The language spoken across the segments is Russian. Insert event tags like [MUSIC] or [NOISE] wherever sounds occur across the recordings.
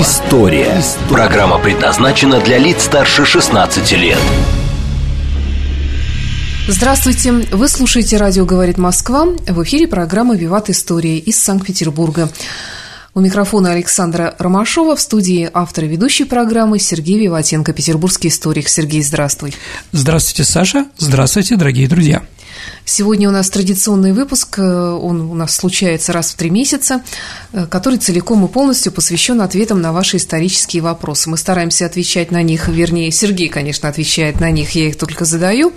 История». Программа предназначена для лиц старше 16 лет. Здравствуйте! Вы слушаете «Радио говорит Москва». В эфире программа «Виват История» из Санкт-Петербурга. У микрофона Александра Ромашова, в студии автор и ведущей программы Сергей Виватенко, петербургский историк. Сергей, здравствуй. Здравствуйте, Саша. Здравствуйте, дорогие друзья. Сегодня у нас традиционный выпуск, э, он у нас случается раз в три месяца, э, который целиком и полностью посвящен ответам на ваши исторические вопросы. Мы стараемся отвечать на них, вернее, Сергей, конечно, отвечает на них, я их только задаю.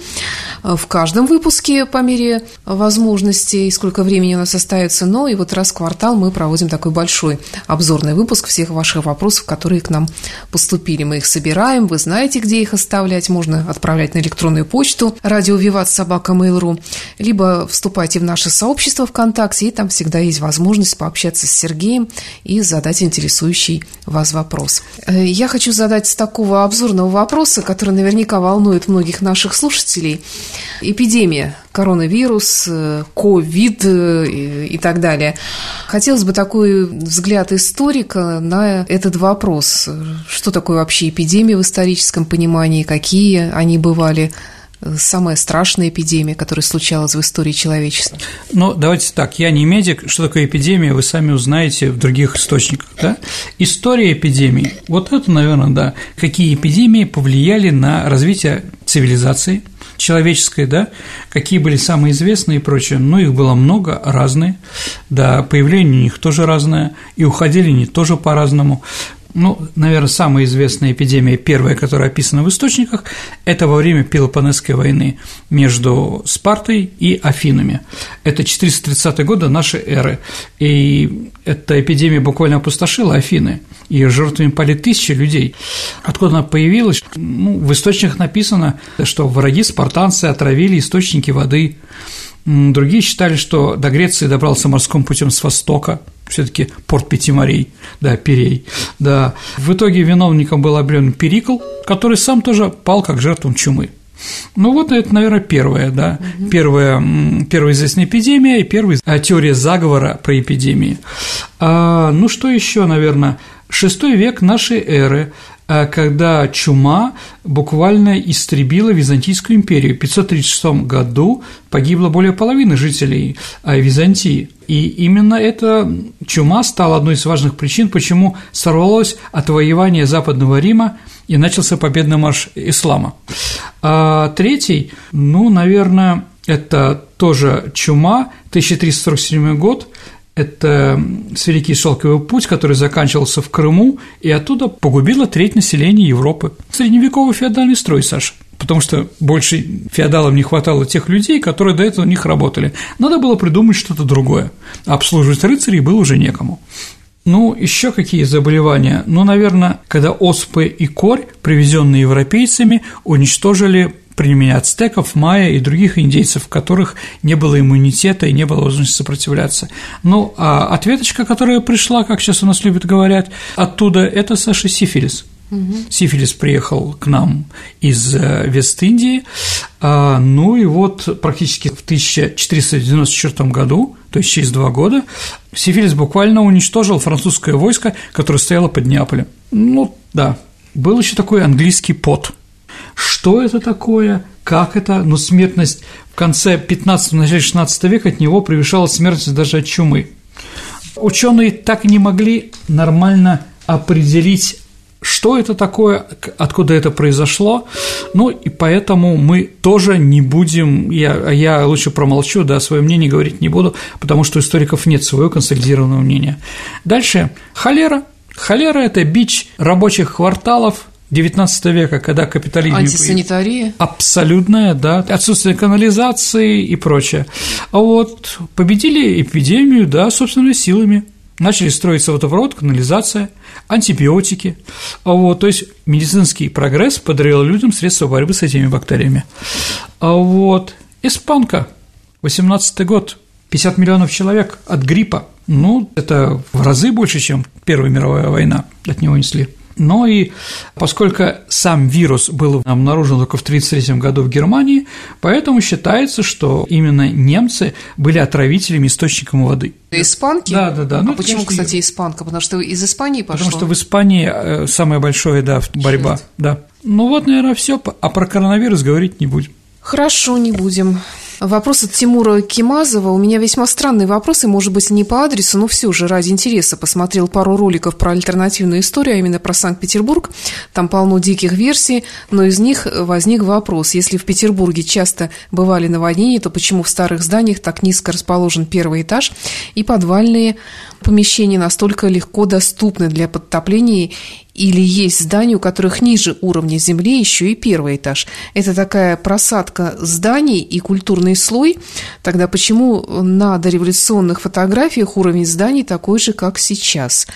Э, в каждом выпуске по мере возможностей, сколько времени у нас остается, но и вот раз в квартал мы проводим такой большой обзорный выпуск всех ваших вопросов, которые к нам поступили. Мы их собираем, вы знаете, где их оставлять, можно отправлять на электронную почту радио Виват собака Mail.ru либо вступайте в наше сообщество ВКонтакте, и там всегда есть возможность пообщаться с Сергеем и задать интересующий вас вопрос. Э, я хочу задать с такого обзорного вопроса, который наверняка волнует многих наших слушателей. Эпидемия, коронавирус, э, ковид э, и так далее. Хотелось бы такой взгляд историка на этот вопрос. Что такое вообще эпидемия в историческом понимании, какие они бывали, самая страшная эпидемия, которая случалась в истории человечества? Ну, давайте так, я не медик, что такое эпидемия, вы сами узнаете в других источниках, да? История эпидемий, вот это, наверное, да, какие эпидемии повлияли на развитие цивилизации человеческой, да, какие были самые известные и прочее, ну, их было много, разные, да, появление у них тоже разное, и уходили они тоже по-разному, ну, наверное, самая известная эпидемия, первая, которая описана в источниках, это во время Пелопонесской войны между Спартой и Афинами. Это 430 годы нашей эры. И эта эпидемия буквально опустошила Афины, и жертвами пали тысячи людей. Откуда она появилась? Ну, в источниках написано, что враги спартанцы отравили источники воды. Другие считали, что до Греции добрался морским путем с востока – все-таки порт Пяти морей, да, Перей, да. В итоге виновником был объявлен Перикл, который сам тоже пал как жертвом чумы. Ну вот это, наверное, первая, да, угу. первая, первая известная эпидемия и первая теория заговора про эпидемии. А, ну что еще, наверное, шестой век нашей эры когда чума буквально истребила Византийскую империю. В 536 году погибло более половины жителей э, Византии. И именно эта чума стала одной из важных причин, почему сорвалось отвоевание Западного Рима и начался победный марш ислама. А третий, ну, наверное, это тоже чума, 1347 год, это Великий Шелковый путь, который заканчивался в Крыму, и оттуда погубило треть населения Европы. Средневековый феодальный строй, Саша потому что больше феодалам не хватало тех людей, которые до этого у них работали. Надо было придумать что-то другое. Обслуживать рыцарей было уже некому. Ну, еще какие заболевания? Ну, наверное, когда оспы и корь, привезенные европейцами, уничтожили племени ацтеков, майя и других индейцев, у которых не было иммунитета и не было возможности сопротивляться. Ну, а ответочка, которая пришла, как сейчас у нас любят говорить, оттуда – это, Саша, сифилис. Угу. Сифилис приехал к нам из э, Вест-Индии, а, ну и вот практически в 1494 году, то есть через два года, сифилис буквально уничтожил французское войско, которое стояло под Неаполем. Ну, да, был еще такой английский пот – что это такое, как это, но смертность в конце 15 начале 16 века от него превышала смертность даже от чумы. Ученые так и не могли нормально определить, что это такое, откуда это произошло, ну и поэтому мы тоже не будем, я, я лучше промолчу, да, свое мнение говорить не буду, потому что у историков нет своего консолидированного мнения. Дальше, холера. Холера – это бич рабочих кварталов, 19 века, когда капитализм… Антисанитария. Абсолютная, да, отсутствие канализации и прочее. А вот победили эпидемию, да, собственными силами. начали строиться водоворот, канализация, антибиотики. А вот, то есть медицинский прогресс подарил людям средства борьбы с этими бактериями. А вот, испанка, 18 год, 50 миллионов человек от гриппа. Ну, это в разы больше, чем Первая мировая война от него несли. Но и поскольку сам вирус был обнаружен только в 1933 году в Германии, поэтому считается, что именно немцы были отравителями источником воды. Испанки? Да, да, да. А ну, почему, конечно, кстати, испанка? Потому что из Испании пошло? Потому что в Испании э, самая большая, да, борьба, Черт. да. Ну вот, наверное, все. А про коронавирус говорить не будем. Хорошо, не будем. Вопрос от Тимура Кимазова. У меня весьма странные вопросы, может быть, не по адресу, но все же ради интереса посмотрел пару роликов про альтернативную историю, а именно про Санкт-Петербург. Там полно диких версий, но из них возник вопрос. Если в Петербурге часто бывали наводнения, то почему в старых зданиях так низко расположен первый этаж и подвальные помещения настолько легко доступны для подтопления или есть здания, у которых ниже уровня земли еще и первый этаж. Это такая просадка зданий и культурный слой. Тогда почему на дореволюционных фотографиях уровень зданий такой же, как сейчас?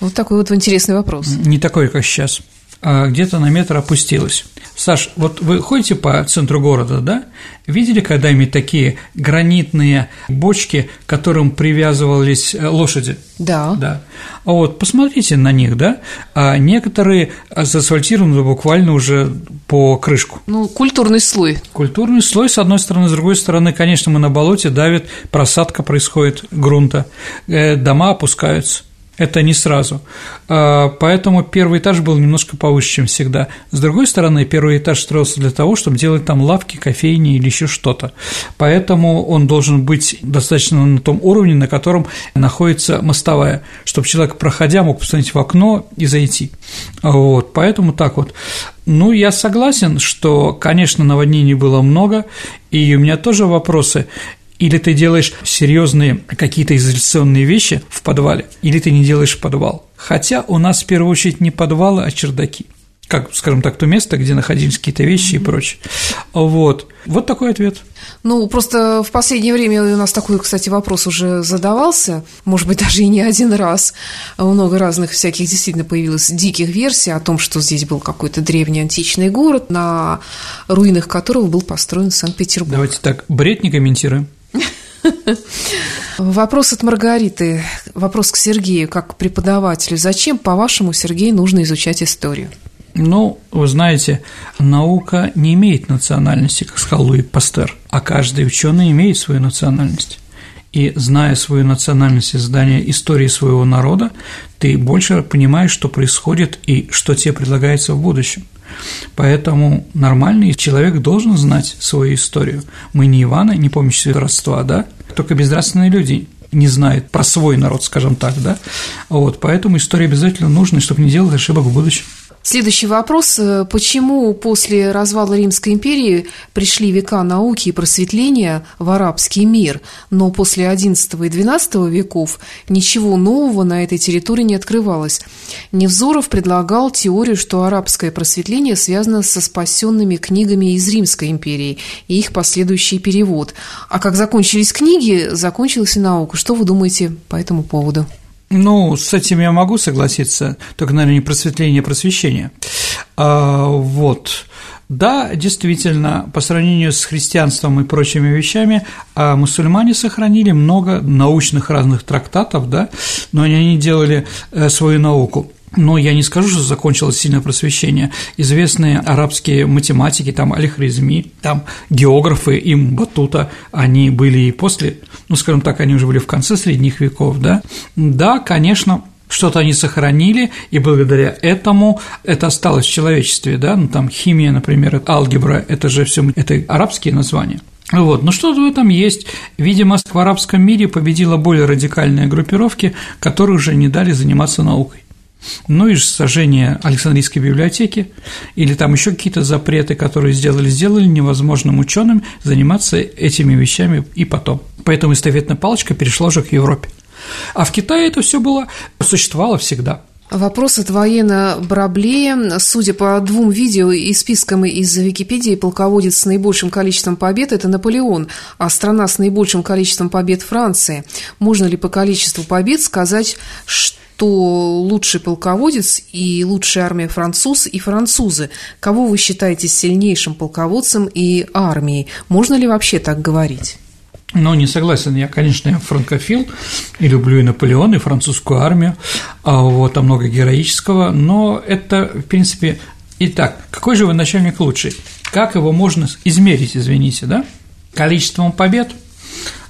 Вот такой вот интересный вопрос. Не такой, как сейчас. А где-то на метр опустилась. Саш, вот вы ходите по центру города, да? Видели когда-нибудь такие гранитные бочки, к которым привязывались э, лошади? Да. Да. А вот посмотрите на них, да? А некоторые заасфальтированы буквально уже по крышку. Ну, культурный слой. Культурный слой, с одной стороны, с другой стороны, конечно, мы на болоте давит, просадка происходит грунта, э, дома опускаются это не сразу. А, поэтому первый этаж был немножко повыше, чем всегда. С другой стороны, первый этаж строился для того, чтобы делать там лавки, кофейни или еще что-то. Поэтому он должен быть достаточно на том уровне, на котором находится мостовая, чтобы человек, проходя, мог посмотреть в окно и зайти. Вот, поэтому так вот. Ну, я согласен, что, конечно, наводнений было много, и у меня тоже вопросы. Или ты делаешь серьезные какие-то изоляционные вещи в подвале, или ты не делаешь подвал. Хотя у нас в первую очередь не подвалы, а чердаки как, скажем так, то место, где находились какие-то вещи mm-hmm. и прочее. Вот. Вот такой ответ. Ну, просто в последнее время у нас такой, кстати, вопрос уже задавался, может быть, [LAUGHS] даже и не один раз. Много разных всяких действительно появилось диких версий о том, что здесь был какой-то древний античный город, на руинах которого был построен Санкт-Петербург. Давайте так, бред не комментируем. [LAUGHS] Вопрос от Маргариты. Вопрос к Сергею, как к преподавателю. Зачем, по-вашему, Сергею нужно изучать историю? Ну, вы знаете, наука не имеет национальности, как сказал Луи Пастер, а каждый ученый имеет свою национальность. И зная свою национальность и знание истории своего народа, ты больше понимаешь, что происходит и что тебе предлагается в будущем. Поэтому нормальный человек должен знать свою историю. Мы не Ивана, не помнящие родства, да? Только безнравственные люди не знают про свой народ, скажем так, да? Вот, поэтому история обязательно нужна, чтобы не делать ошибок в будущем. Следующий вопрос. Э, почему после развала Римской империи пришли века науки и просветления в арабский мир, но после XI и XII веков ничего нового на этой территории не открывалось? Невзоров предлагал теорию, что арабское просветление связано со спасенными книгами из Римской империи и их последующий перевод. А как закончились книги, закончилась и наука. Что вы думаете по этому поводу? Ну, с этим я могу согласиться, только, наверное, не просветление, а просвещение. А, вот. Да, действительно, по сравнению с христианством и прочими вещами, а мусульмане сохранили много научных разных трактатов, да, но они делали э, свою науку. Но я не скажу, что закончилось сильное просвещение. Известные арабские математики, там Аль-Хризми, там географы, им Батута, они были и после, ну, скажем так, они уже были в конце средних веков, да. Да, конечно, что-то они сохранили, и благодаря этому это осталось в человечестве, да, ну, там химия, например, алгебра, это же все, это арабские названия. Вот, но что-то в этом есть. Видимо, в арабском мире победила более радикальные группировки, которые уже не дали заниматься наукой ну и сожжение Александрийской библиотеки, или там еще какие-то запреты, которые сделали, сделали невозможным ученым заниматься этими вещами и потом. Поэтому эстафетная палочка перешла уже к Европе. А в Китае это все было, существовало всегда. Вопрос от военно Браблея. Судя по двум видео и спискам из Википедии, полководец с наибольшим количеством побед – это Наполеон, а страна с наибольшим количеством побед – Франция. Можно ли по количеству побед сказать, что лучший полководец и лучшая армия француз и французы? Кого вы считаете сильнейшим полководцем и армией? Можно ли вообще так говорить? Но не согласен, я, конечно, я франкофил и люблю и Наполеона, и французскую армию, а вот там много героического, но это, в принципе, Итак, какой же военачальник лучший? Как его можно измерить, извините, да? Количеством побед?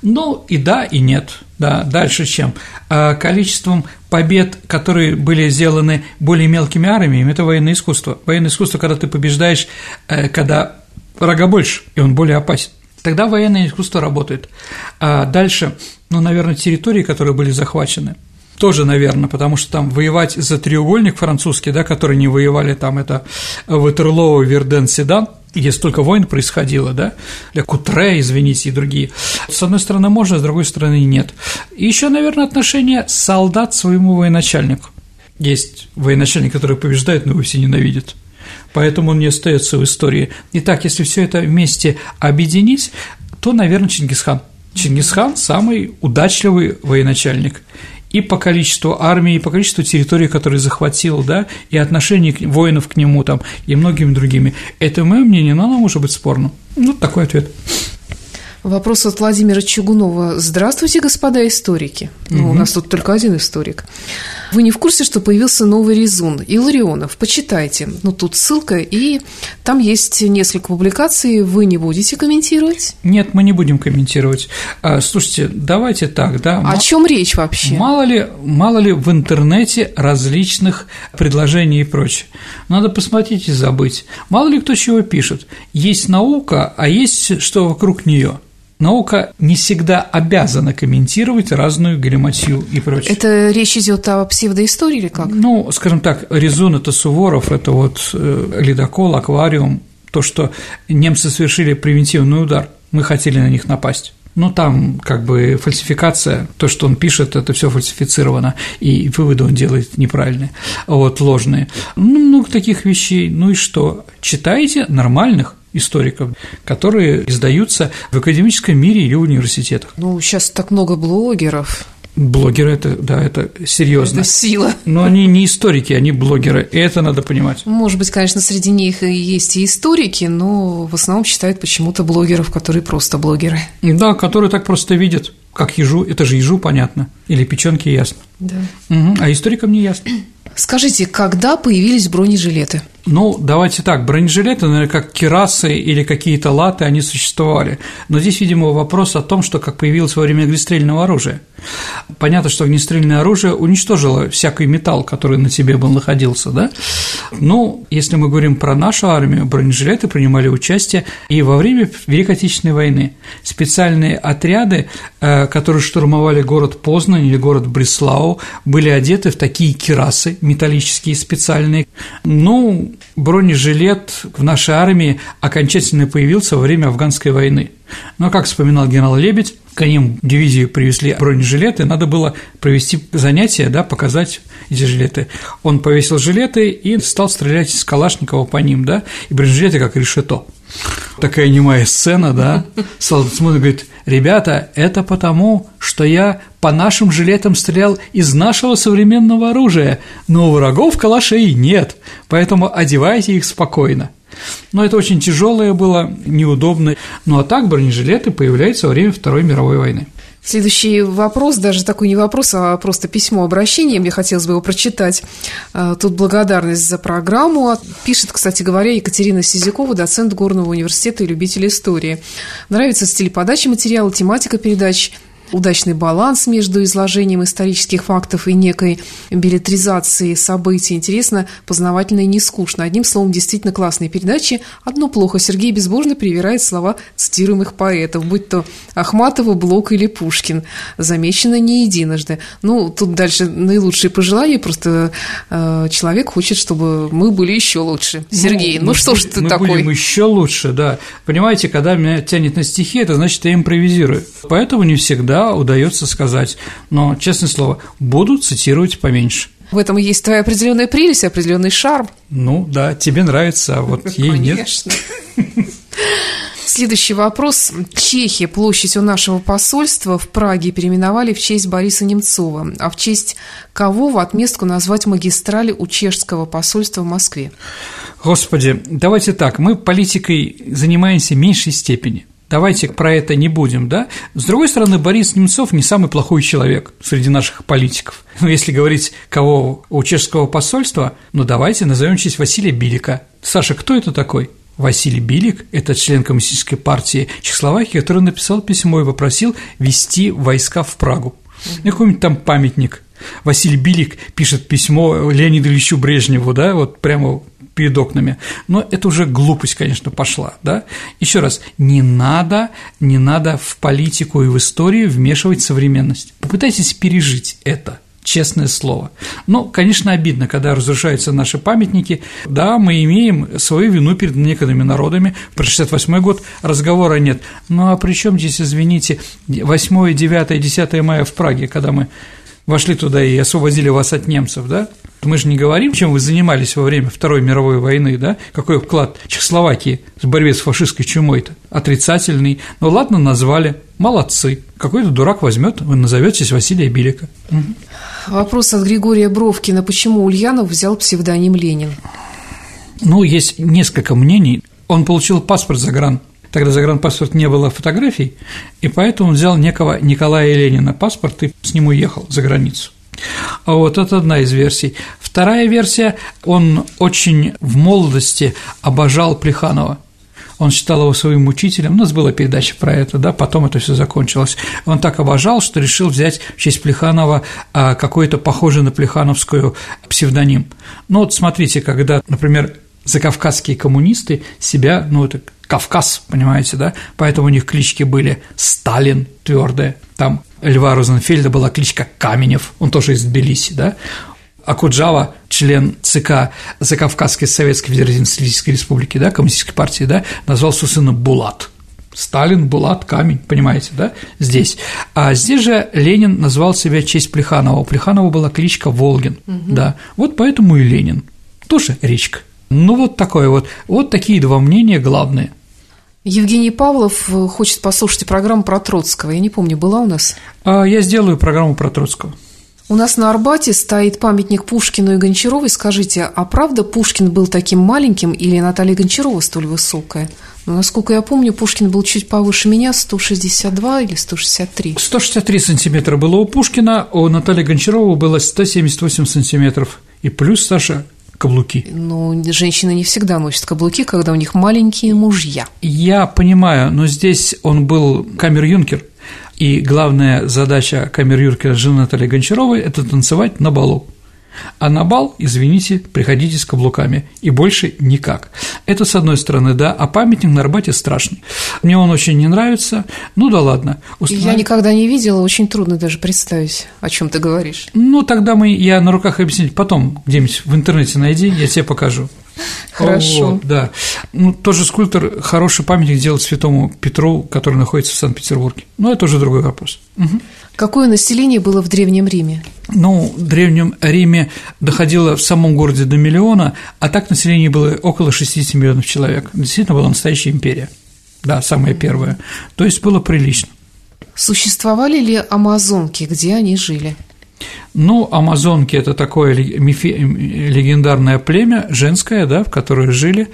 Ну, и да, и нет. Да, дальше чем? А количеством побед, которые были сделаны более мелкими армиями, это военное искусство. Военное искусство, когда ты побеждаешь, э, когда врага больше, и он более опасен. Тогда военное искусство работает. А дальше, ну, наверное, территории, которые были захвачены, тоже, наверное, потому что там воевать за треугольник французский, да, который не воевали, там это Ватерлоу, Верден, Седан, где столько войн происходило, да, для Кутре, извините, и другие. С одной стороны можно, с другой стороны нет. И еще, наверное, отношение солдат своему военачальнику. Есть военачальник, который побеждает, но его все ненавидят поэтому он не остается в истории. Итак, если все это вместе объединить, то, наверное, Чингисхан. Чингисхан – самый удачливый военачальник и по количеству армии, и по количеству территорий, которые захватил, да, и отношений воинов к нему там, и многими другими. Это мое мнение, но оно может быть спорным. Ну, такой ответ. Вопрос от Владимира Чугунова. Здравствуйте, господа историки. Ну, у нас тут только один историк. Вы не в курсе, что появился новый резун? Илларионов, почитайте. Ну, тут ссылка, и там есть несколько публикаций. Вы не будете комментировать? Нет, мы не будем комментировать. А, слушайте, давайте так, да? О чем речь вообще? Мало ли, мало ли в интернете различных предложений и прочее. Надо посмотреть и забыть. Мало ли кто чего пишет. Есть наука, а есть что вокруг нее наука не всегда обязана комментировать разную галиматью и прочее. Это речь идет о псевдоистории или как? Ну, скажем так, Резун – это Суворов, это вот э, ледокол, аквариум, то, что немцы совершили превентивный удар, мы хотели на них напасть. Ну, там как бы фальсификация, то, что он пишет, это все фальсифицировано, и выводы он делает неправильные, вот, ложные. Ну, много таких вещей. Ну и что? Читайте нормальных историков, которые издаются в академическом мире или в университетах. Ну, сейчас так много блогеров. Блогеры это, да, это серьезно. Это сила. Но они не историки, они блогеры, и это надо понимать. Может быть, конечно, среди них и есть и историки, но в основном считают почему-то блогеров, которые просто блогеры. Да, которые так просто видят, как ежу, это же ежу понятно, или печенки ясно. Да. Угу, а историкам не ясно. Скажите, когда появились бронежилеты? Ну, давайте так, бронежилеты, наверное, как керасы или какие-то латы, они существовали. Но здесь, видимо, вопрос о том, что как появилось во время огнестрельного оружия. Понятно, что огнестрельное оружие уничтожило всякий металл, который на тебе был находился, да? Ну, если мы говорим про нашу армию, бронежилеты принимали участие и во время Великой Отечественной войны. Специальные отряды, э, которые штурмовали город Познань или город Бреслау, были одеты в такие керасы металлические специальные. Ну, бронежилет в нашей армии окончательно появился во время афганской войны. Но, как вспоминал генерал Лебедь, к ним дивизию привезли бронежилеты, надо было провести занятия, да, показать эти жилеты. Он повесил жилеты и стал стрелять из Калашникова по ним, да, и бронежилеты как решето. Такая немая сцена, да, [LAUGHS] солдат смотрит, говорит, ребята, это потому, что я по нашим жилетам стрелял из нашего современного оружия, но у врагов калашей нет, поэтому одевайте их спокойно. Но это очень тяжелое было, неудобно. Ну а так бронежилеты появляются во время Второй мировой войны. Следующий вопрос, даже такой не вопрос, а просто письмо обращения, мне хотелось бы его прочитать. А, тут благодарность за программу. Пишет, кстати говоря, Екатерина Сизякова, доцент Горного университета и любитель истории. Нравится стиль подачи материала, тематика передач – удачный баланс между изложением исторических фактов и некой билетризацией событий. Интересно, познавательно и не скучно. Одним словом, действительно классные передачи. Одно плохо. Сергей безбожно привирает слова цитируемых поэтов, будь то Ахматова, Блок или Пушкин. Замечено не единожды. Ну, тут дальше наилучшие пожелания. Просто э, человек хочет, чтобы мы были еще лучше. Ну, Сергей, ну, ну что ж ты мы такой? Мы будем еще лучше, да. Понимаете, когда меня тянет на стихи, это значит, я импровизирую. Поэтому не всегда удается сказать. Но, честное слово, буду цитировать поменьше. В этом и есть твоя определенная прелесть, определенный шарм. Ну да, тебе нравится, а вот ей Конечно. нет. Следующий вопрос. Чехия. Площадь у нашего посольства в Праге переименовали в честь Бориса Немцова. А в честь кого в отместку назвать магистрали у чешского посольства в Москве? Господи, давайте так, мы политикой занимаемся в меньшей степени. Давайте про это не будем, да? С другой стороны, Борис Немцов не самый плохой человек среди наших политиков. [LAUGHS] Ну, если говорить кого у чешского посольства, ну, давайте назовем честь Василия Билика. Саша, кто это такой? Василий Билик – это член Коммунистической партии Чехословакии, который написал письмо и попросил вести войска в Прагу. Mm-hmm. Какой-нибудь там памятник. Василий Билик пишет письмо Леониду Ильичу Брежневу, да, вот прямо перед окнами. Но это уже глупость, конечно, пошла, да. Еще раз, не надо, не надо в политику и в историю вмешивать современность. Попытайтесь пережить это честное слово. Ну, конечно, обидно, когда разрушаются наши памятники. Да, мы имеем свою вину перед некоторыми народами. Про 68 год разговора нет. Ну, а при чем здесь, извините, 8, 9, 10 мая в Праге, когда мы вошли туда и освободили вас от немцев, да? Мы же не говорим, чем вы занимались во время Второй мировой войны, да? Какой вклад Чехословакии в борьбе с фашистской чумой-то? Отрицательный. Ну ладно, назвали. Молодцы. Какой-то дурак возьмет, вы назоветесь Василия Билика. Угу. Вопрос от Григория Бровкина. Почему Ульянов взял псевдоним Ленин? Ну, есть несколько мнений. Он получил паспорт за гран Тогда загранпаспорт не было фотографий, и поэтому он взял некого Николая Ленина паспорт и с ним уехал за границу. Вот это одна из версий. Вторая версия, он очень в молодости обожал Плеханова. Он считал его своим учителем. У нас была передача про это, да, потом это все закончилось. Он так обожал, что решил взять в честь Плеханова а, какой-то похожий на Плехановскую псевдоним. Ну вот смотрите, когда, например, закавказские коммунисты себя, ну, это Кавказ, понимаете, да, поэтому у них клички были Сталин, твердые, там Льва Розенфельда была кличка Каменев, он тоже из Тбилиси, да, Акуджава, член ЦК Закавказской Советской Федеративной Республики, да, Коммунистической партии, да, назвал своего сына Булат. Сталин, Булат, Камень, понимаете, да, здесь. А здесь же Ленин назвал себя в честь Плеханова. У Плеханова была кличка Волгин, угу. да, вот поэтому и Ленин. Тоже речка. Ну, вот такое вот. Вот такие два мнения главные. Евгений Павлов э, хочет послушать программу про Троцкого. Я не помню, была у нас? А, я сделаю программу про Троцкого. У нас на Арбате стоит памятник Пушкину и Гончаровой. Скажите, а правда Пушкин был таким маленьким или Наталья Гончарова столь высокая? Ну, насколько я помню, Пушкин был чуть повыше меня, 162 или 163. 163 сантиметра было у Пушкина, у Натальи Гончаровой было 178 сантиметров. И плюс, Саша, каблуки. Ну, женщины не всегда носят каблуки, когда у них маленькие мужья. Я понимаю, но здесь он был камер-юнкер, и главная задача камер-юнкера жены Натальи Гончаровой – это танцевать на балу. А на бал, извините, приходите с каблуками, и больше никак. Это с одной стороны, да, а памятник на Арбате страшный. Мне он очень не нравится, ну да ладно. Установ... Я никогда не видела, очень трудно даже представить, о чем ты говоришь. Ну, тогда мы, я на руках объяснить потом, где-нибудь в интернете найди, я тебе покажу. Хорошо. Вот, да. Ну, тоже скульптор хороший памятник делает святому Петру, который находится в Санкт-Петербурге. Но это уже другой вопрос. Угу. Какое население было в Древнем Риме? Ну, в Древнем Риме доходило в самом городе до миллиона, а так население было около 60 миллионов человек. Действительно была настоящая империя. Да, самая первая. То есть было прилично. Существовали ли амазонки, где они жили? Ну, амазонки – это такое мифи, легендарное племя, женское, да, в которое жили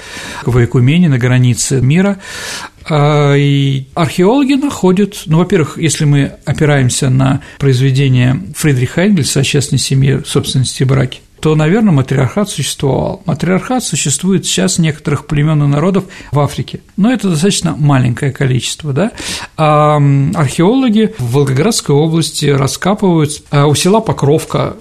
в Экумене на границе мира. А, и археологи находят, ну, во-первых, если мы опираемся на произведение Фридриха Энгельса о частной семье, собственности и браке, то, наверное, матриархат существовал. Матриархат существует сейчас некоторых племен и народов в Африке, но это достаточно маленькое количество, да. А археологи в Волгоградской области раскапывают а, у села Покровка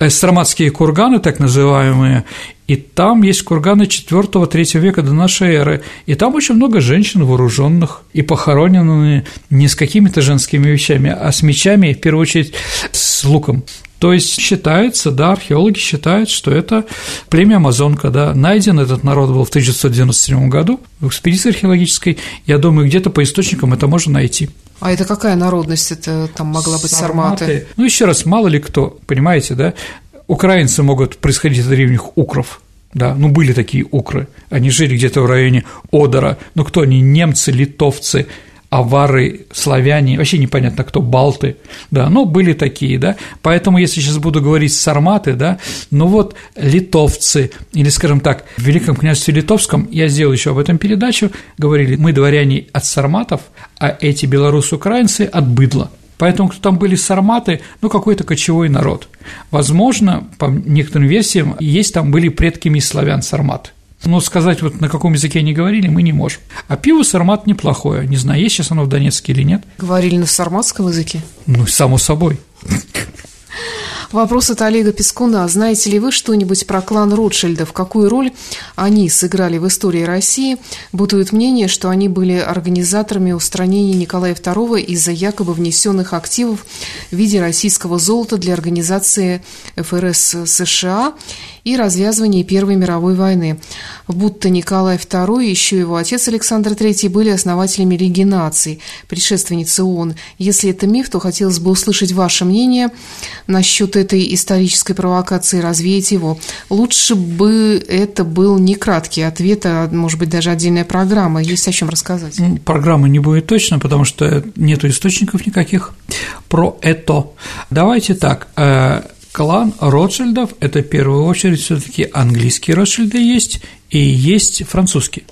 эстроматские курганы, так называемые, и там есть курганы 4-3 века до нашей эры, и там очень много женщин вооруженных и похоронены не с какими-то женскими вещами, а с мечами, в первую очередь с луком. То есть считается, да, археологи считают, что это племя Амазонка, да, найден этот народ был в 1997 году в экспедиции археологической, я думаю, где-то по источникам это можно найти. А это какая народность это там могла быть сарматы? сарматы? Ну, еще раз, мало ли кто, понимаете, да? украинцы могут происходить от древних укров, да, ну были такие укры, они жили где-то в районе Одера, ну кто они, немцы, литовцы, авары, славяне, вообще непонятно кто, балты, да, но были такие, да, поэтому если сейчас буду говорить сарматы, да, ну вот литовцы, или, скажем так, в Великом княжестве Литовском, я сделал еще об этом передачу, говорили, мы дворяне от сарматов, а эти белорусы-украинцы от быдла, Поэтому, кто там были сарматы, ну, какой-то кочевой народ. Возможно, по некоторым версиям, есть там были предками славян сармат. Но сказать, вот на каком языке они говорили, мы не можем. А пиво сармат неплохое. Не знаю, есть сейчас оно в Донецке или нет. Говорили на сарматском языке? Ну, само собой. Вопрос от Олега Пескуна. Знаете ли вы что-нибудь про клан Ротшильдов? Какую роль они сыграли в истории России? Бытует мнение, что они были организаторами устранения Николая II из-за якобы внесенных активов в виде российского золота для организации ФРС США и развязывания Первой мировой войны. Будто Николай II и еще его отец Александр III были основателями Лиги наций, предшественницы ООН. Если это миф, то хотелось бы услышать ваше мнение насчет этой исторической провокации, развеять его. Лучше бы это был не краткий ответ, а, может быть, даже отдельная программа. Есть о чем рассказать. Программы не будет точно, потому что нет источников никаких про это. Давайте так. Клан Ротшильдов – это в первую очередь все таки английские Ротшильды есть и есть французские.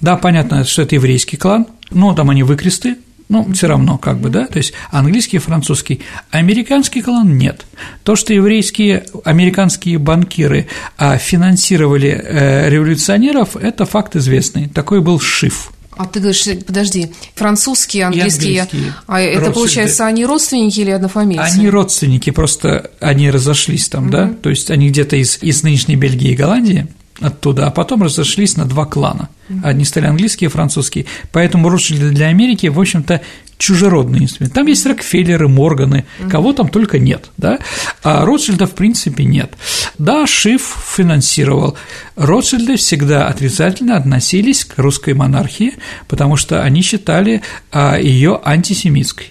Да, понятно, что это еврейский клан, но там они выкресты, ну, все равно, как бы, да, то есть английский французский. Американский клан нет. То, что еврейские, американские банкиры а, финансировали э, революционеров, это факт известный. Такой был Шиф. А ты говоришь, подожди, французские, английские, английские а это получается они родственники или однофамильцы? Они родственники, просто они разошлись там, угу. да, то есть они где-то из, из нынешней Бельгии и Голландии, оттуда, а потом разошлись на два клана. Одни стали английские и французские. Поэтому Ротшильды для Америки, в общем-то, чужеродный инструмент. Там есть Рокфеллеры, Морганы, кого там только нет, да, а Ротшильда в принципе нет. Да, Шиф финансировал. Ротшильды всегда отрицательно относились к русской монархии, потому что они считали а, ее антисемитской.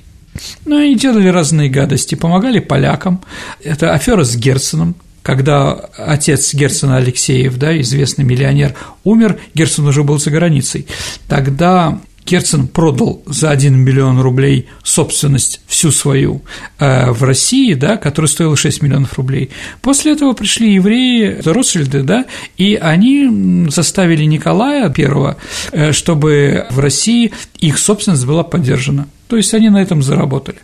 Ну, они делали разные гадости, помогали полякам. Это афера с Герценом, когда отец Герцена Алексеев, да, известный миллионер, умер, Герцен уже был за границей, тогда Керцен продал за 1 миллион рублей собственность всю свою э, в России, да, которая стоила 6 миллионов рублей. После этого пришли евреи, Ротшильды, да, и они заставили Николая I, э, чтобы в России их собственность была поддержана. То есть они на этом заработали.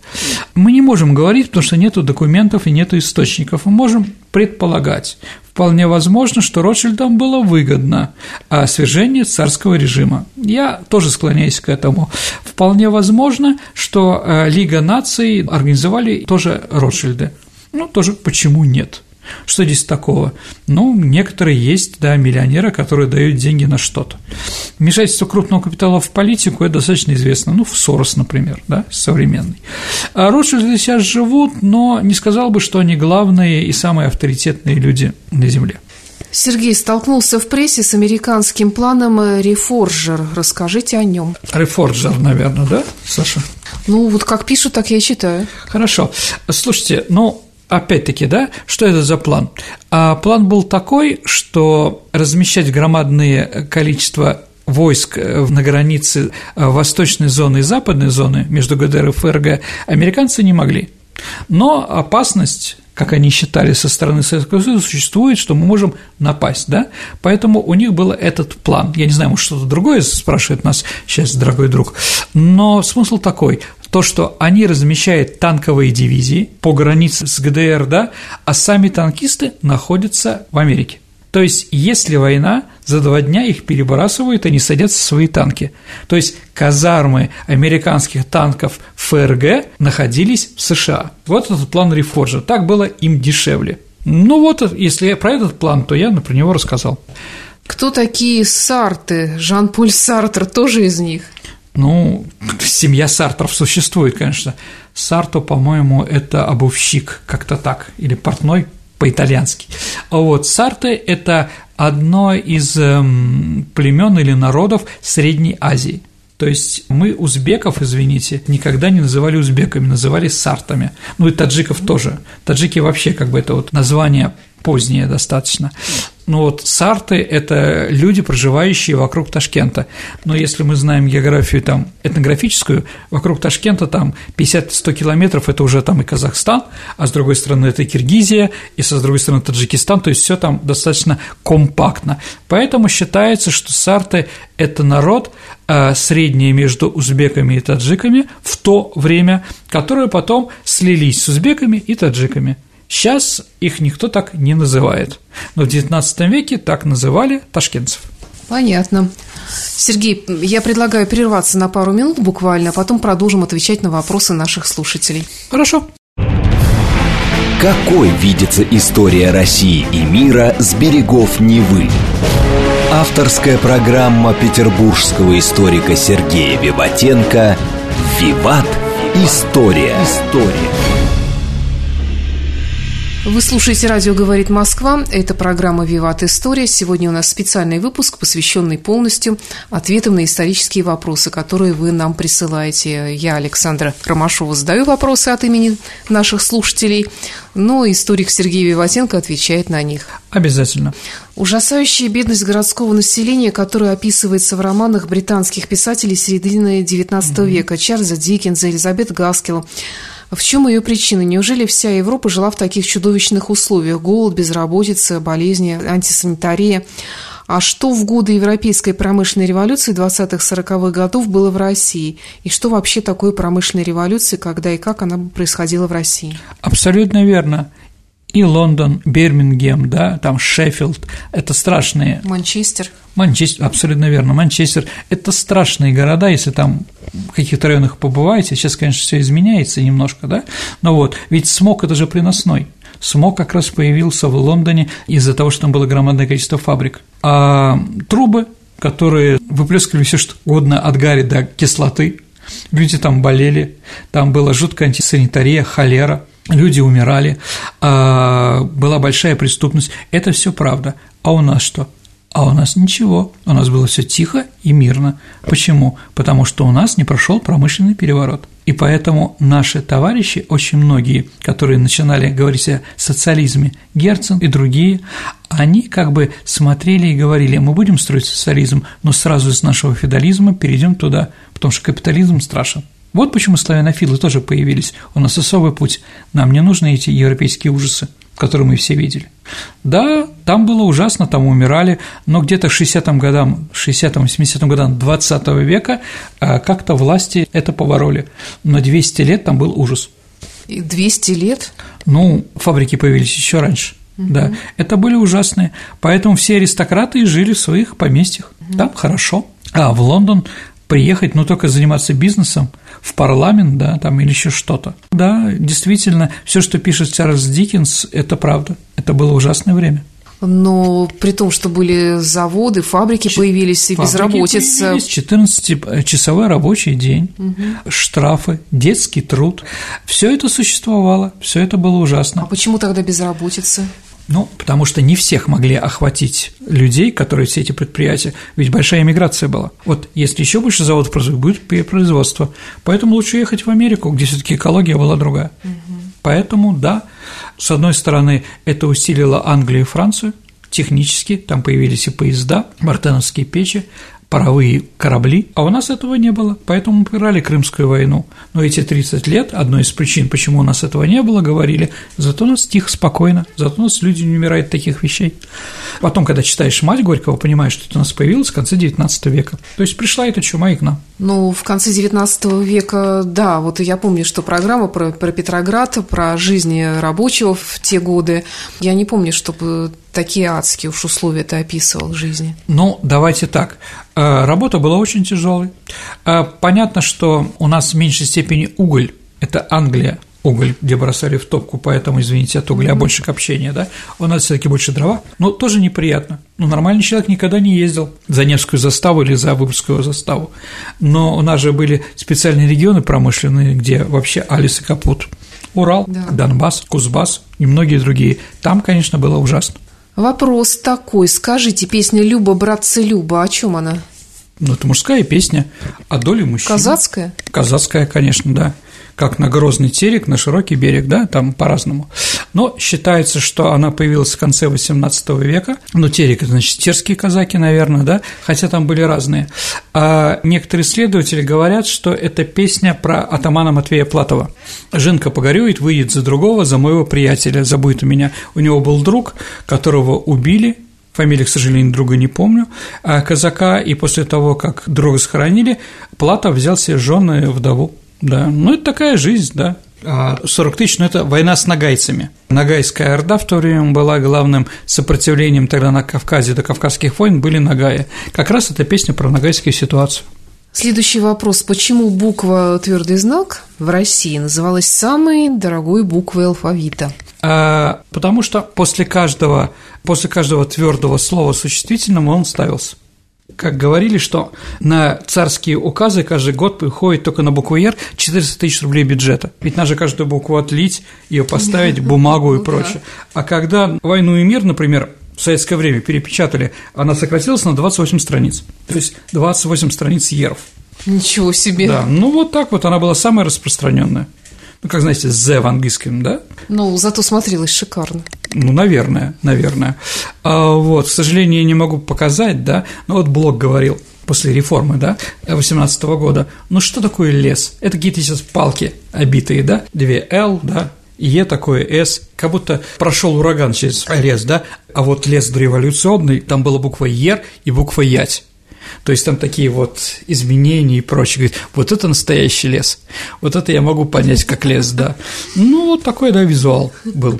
Мы не можем говорить, потому что нет документов и нет источников. Мы можем предполагать. Вполне возможно, что Ротшильдам было выгодно а, свержение царского режима. Я тоже склоняюсь к этому. Вполне возможно, что а, Лига наций организовали тоже Ротшильды. Ну, тоже почему нет? Что здесь такого? Ну, некоторые есть, да, миллионеры, которые дают деньги на что-то. Вмешательство крупного капитала в политику – это достаточно известно, ну, в Сорос, например, да, современный. А Ротшильды сейчас живут, но не сказал бы, что они главные и самые авторитетные люди на Земле. Сергей столкнулся в прессе с американским планом «Рефорджер». Расскажите о нем. «Рефорджер», наверное, да, Саша? Ну, вот как пишут, так я и читаю. Хорошо. Слушайте, ну, Опять-таки, да, что это за план? А план был такой, что размещать громадное количество войск э, на границе э, восточной зоны и западной зоны между ГДР и ФРГ американцы не могли. Но опасность как они считали со стороны Советского Союза, существует, что мы можем напасть, да? Поэтому у них был этот план. Я не знаю, может, что-то другое спрашивает нас сейчас, дорогой друг, но смысл такой – то, что они размещают танковые дивизии по границе с ГДР, да, а сами танкисты находятся в Америке. То есть, если война, за два дня их перебрасывают, они садятся в свои танки. То есть, казармы американских танков ФРГ находились в США. Вот этот план Рефорджа. Так было им дешевле. Ну вот, если про этот план, то я про него рассказал. Кто такие Сарты? Жан-Поль Сартер тоже из них? Ну, семья Сартров существует, конечно. Сарто, по-моему, это обувщик, как-то так, или портной по-итальянски. Вот, Сарты – это одно из эм, племен или народов Средней Азии. То есть мы узбеков, извините, никогда не называли узбеками, называли сартами. Ну и таджиков тоже. Таджики вообще как бы это вот название позднее достаточно. Ну вот сарты – это люди, проживающие вокруг Ташкента. Но если мы знаем географию там этнографическую, вокруг Ташкента там 50-100 километров – это уже там и Казахстан, а с другой стороны это Киргизия, и со с другой стороны Таджикистан, то есть все там достаточно компактно. Поэтому считается, что сарты – это народ, э, среднее между узбеками и таджиками в то время, которые потом слились с узбеками и таджиками. Сейчас их никто так не называет, но в XIX веке так называли ташкентцев. Понятно. Сергей, я предлагаю прерваться на пару минут буквально, а потом продолжим отвечать на вопросы наших слушателей. Хорошо. Какой видится история России и мира с берегов Невы? Авторская программа петербургского историка Сергея Виватенко «Виват. История». История. Вы слушаете «Радио говорит Москва». Это программа «Виват История». Сегодня у нас специальный выпуск, посвященный полностью ответам на исторические вопросы, которые вы нам присылаете. Я, Александра Ромашова, задаю вопросы от имени наших слушателей, но историк Сергей Виватенко отвечает на них. Обязательно. Ужасающая бедность городского населения, которая описывается в романах британских писателей середины XIX mm-hmm. века Чарльза Диккенса, Элизабет Гаскела – в чем ее причина? Неужели вся Европа жила в таких чудовищных условиях? Голод, безработица, болезни, антисанитария. А что в годы Европейской промышленной революции 20-40-х годов было в России? И что вообще такое промышленная революция, когда и как она происходила в России? Абсолютно верно и Лондон, Бирмингем, да, там Шеффилд, это страшные. Манчестер. Манчестер, абсолютно верно. Манчестер – это страшные города, если там в каких-то районах побываете. Сейчас, конечно, все изменяется немножко, да, но вот, ведь смог – это же приносной. Смог как раз появился в Лондоне из-за того, что там было громадное количество фабрик. А трубы, которые выплескивали все что угодно от гари до кислоты, люди там болели, там была жуткая антисанитария, холера – люди умирали, а, была большая преступность. Это все правда. А у нас что? А у нас ничего. У нас было все тихо и мирно. Почему? Потому что у нас не прошел промышленный переворот. И поэтому наши товарищи, очень многие, которые начинали говорить о социализме, Герцен и другие, они как бы смотрели и говорили, мы будем строить социализм, но сразу из нашего феодализма перейдем туда, потому что капитализм страшен. Вот почему славянофилы тоже появились. У нас особый путь. Нам не нужны эти европейские ужасы, которые мы все видели. Да, там было ужасно, там умирали, но где-то к 60-м годам, 60-м, 70-м годам 20 века а, как-то власти это повороли. Но 200 лет там был ужас. И 200 лет? Ну, фабрики появились еще раньше. Угу. Да, это были ужасные. Поэтому все аристократы жили в своих поместьях. Угу. Там хорошо. А в Лондон приехать, но только заниматься бизнесом в парламент, да, там или еще что-то. Да, действительно, все, что пишет Чарльз Диккенс, это правда. Это было ужасное время. Но при том, что были заводы, фабрики Ч- появились и фабрики безработица. Появились, 14-часовой рабочий день, угу. штрафы, детский труд. Все это существовало, все это было ужасно. А почему тогда безработица? Ну, потому что не всех могли охватить людей, которые все эти предприятия, ведь большая иммиграция была. Вот если еще больше заводов будет производство. Поэтому лучше ехать в Америку, где все-таки экология была другая. Угу. Поэтому, да, с одной стороны, это усилило Англию и Францию, технически, там появились и поезда, мартеновские печи, паровые корабли, а у нас этого не было, поэтому мы проиграли Крымскую войну. Но эти 30 лет, одной из причин, почему у нас этого не было, говорили, зато у нас тихо, спокойно, зато у нас люди не умирают таких вещей. Потом, когда читаешь «Мать Горького», понимаешь, что это у нас появилось в конце XIX века. То есть пришла эта чума и к нам. Ну, в конце XIX века, да, вот я помню, что программа про, про Петроград, про жизнь рабочего в те годы, я не помню, чтобы такие адские уж условия ты описывал в жизни? Ну, давайте так. Э, работа была очень тяжелой. Э, понятно, что у нас в меньшей степени уголь – это Англия, уголь, где бросали в топку, поэтому, извините, от угля больше копчения, да, у нас все таки больше дрова, но тоже неприятно. Ну, нормальный человек никогда не ездил за Невскую заставу или за Выборгскую заставу, но у нас же были специальные регионы промышленные, где вообще Алис и Капут, Урал, да. Донбасс, Кузбасс и многие другие. Там, конечно, было ужасно. Вопрос такой. Скажите, песня «Люба, братцы, Люба», о чем она? Ну, это мужская песня о доле мужчин. Казацкая? Казацкая, конечно, да как на Грозный терек, на Широкий берег, да, там по-разному. Но считается, что она появилась в конце XVIII века. Ну, терек – значит, терские казаки, наверное, да, хотя там были разные. А некоторые исследователи говорят, что это песня про атамана Матвея Платова. «Жинка погорюет, выйдет за другого, за моего приятеля, забудет у меня». У него был друг, которого убили, фамилии, к сожалению, друга не помню, а казака, и после того, как друга сохранили, Платов взял себе жены вдову. Да, ну это такая жизнь, да. А 40 тысяч, ну это война с нагайцами. Нагайская орда в то время была главным сопротивлением тогда на Кавказе до Кавказских войн были Нагаи. Как раз эта песня про нагайскую ситуацию. Следующий вопрос. Почему буква «твердый знак» в России называлась самой дорогой буквой алфавита? А, потому что после каждого, после каждого твердого слова существительного он ставился как говорили, что на царские указы каждый год приходит только на букву «Р» 400 тысяч рублей бюджета. Ведь надо же каждую букву отлить, ее поставить, бумагу и прочее. А когда «Войну и мир», например, в советское время перепечатали, она сократилась на 28 страниц. То есть 28 страниц еров. Ничего себе. Да, ну вот так вот она была самая распространенная. Ну, как знаете, «the» в английском, да? Ну, зато смотрелось шикарно. Ну, наверное, наверное. А, вот, к сожалению, я не могу показать, да, но вот Блок говорил после реформы, да, 18 года, ну что такое лес? Это какие-то сейчас палки обитые, да, две L, да, Е такое, С, как будто прошел ураган через лес, да, а вот лес дореволюционный, там была буква Е и буква Ять. То есть там такие вот изменения и прочее. Говорит, вот это настоящий лес. Вот это я могу понять как лес, да. Ну, вот такой, да, визуал был.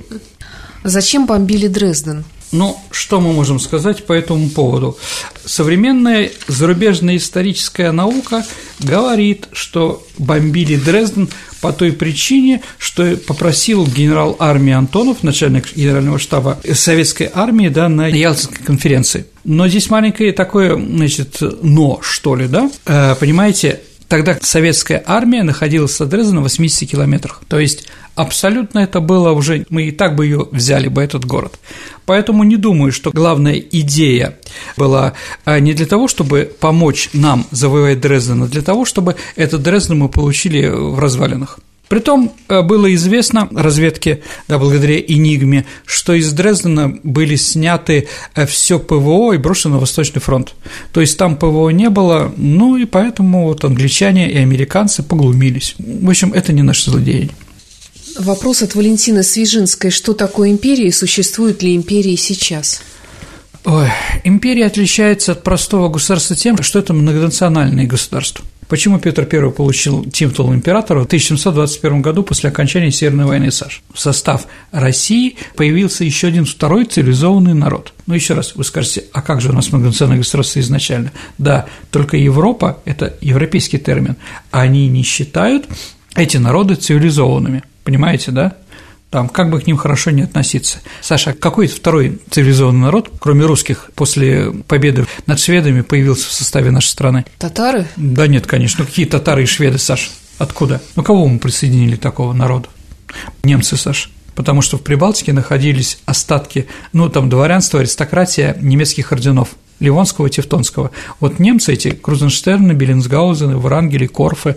Зачем бомбили Дрезден? Ну, что мы можем сказать по этому поводу? Современная зарубежная историческая наука говорит, что бомбили Дрезден по той причине, что попросил генерал армии Антонов, начальник генерального штаба советской армии, да, на Ялтинской конференции. Но здесь маленькое такое, значит, но, что ли, да? Э, понимаете, Тогда советская армия находилась от Дрездена в 80 километрах. То есть абсолютно это было уже, мы и так бы ее взяли бы, этот город. Поэтому не думаю, что главная идея была а, не для того, чтобы помочь нам завоевать Дрезден, а для того, чтобы этот Дрезден мы получили в развалинах. Притом э, было известно разведке, да, благодаря Энигме, что из Дрездена были сняты э, все ПВО и брошено на Восточный фронт. То есть там ПВО не было, ну и поэтому вот англичане и американцы поглумились. В общем, это не наше злодеяние. Вопрос от Валентины Свежинской. Что такое империя и существуют ли империи сейчас? Ой, империя отличается от простого государства тем, что это многонациональное государство. Почему Петр I получил титул императора в 1721 году после окончания Северной войны САШ? В состав России появился еще один второй цивилизованный народ. Ну, еще раз, вы скажете, а как же у нас многонациональное государство изначально? Да, только Европа – это европейский термин, они не считают эти народы цивилизованными, понимаете, да? Там, как бы к ним хорошо не относиться. Саша, какой второй цивилизованный народ, кроме русских, после победы над шведами появился в составе нашей страны? Татары? Да нет, конечно. Ну, какие татары и шведы, Саша? Откуда? Ну, кого мы присоединили такого народа? Немцы, Саша потому что в Прибалтике находились остатки, ну, там, дворянства, аристократия немецких орденов – Ливонского Тевтонского. Вот немцы эти, Крузенштерны, Беллинсгаузены, Врангели, Корфы,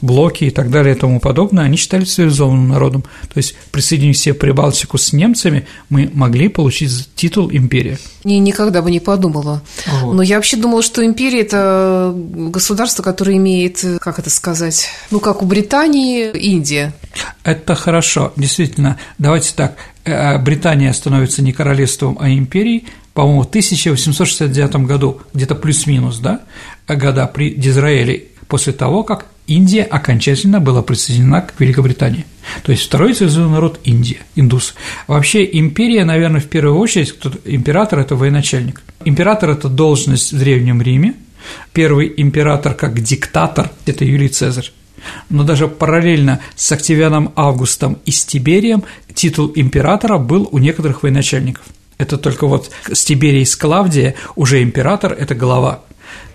Блоки и так далее и тому подобное, они считали цивилизованным народом. То есть, присоединив себе Прибалтику с немцами, мы могли получить титул империя. Не, никогда бы не подумала. Вот. Но я вообще думала, что империя – это государство, которое имеет, как это сказать, ну, как у Британии, Индия. Это хорошо, действительно. Давайте так, Британия становится не королевством, а империей – по-моему, в 1869 году, где-то плюс-минус, да, года при Дизраэле, после того, как Индия окончательно была присоединена к Великобритании. То есть второй цивилизованный народ – Индия, индус. Вообще империя, наверное, в первую очередь, кто император – это военачальник. Император – это должность в Древнем Риме, первый император как диктатор – это Юлий Цезарь. Но даже параллельно с Октавианом Августом и с Тиберием титул императора был у некоторых военачальников – это только вот с Тиберий с Клавдия уже император – это глава.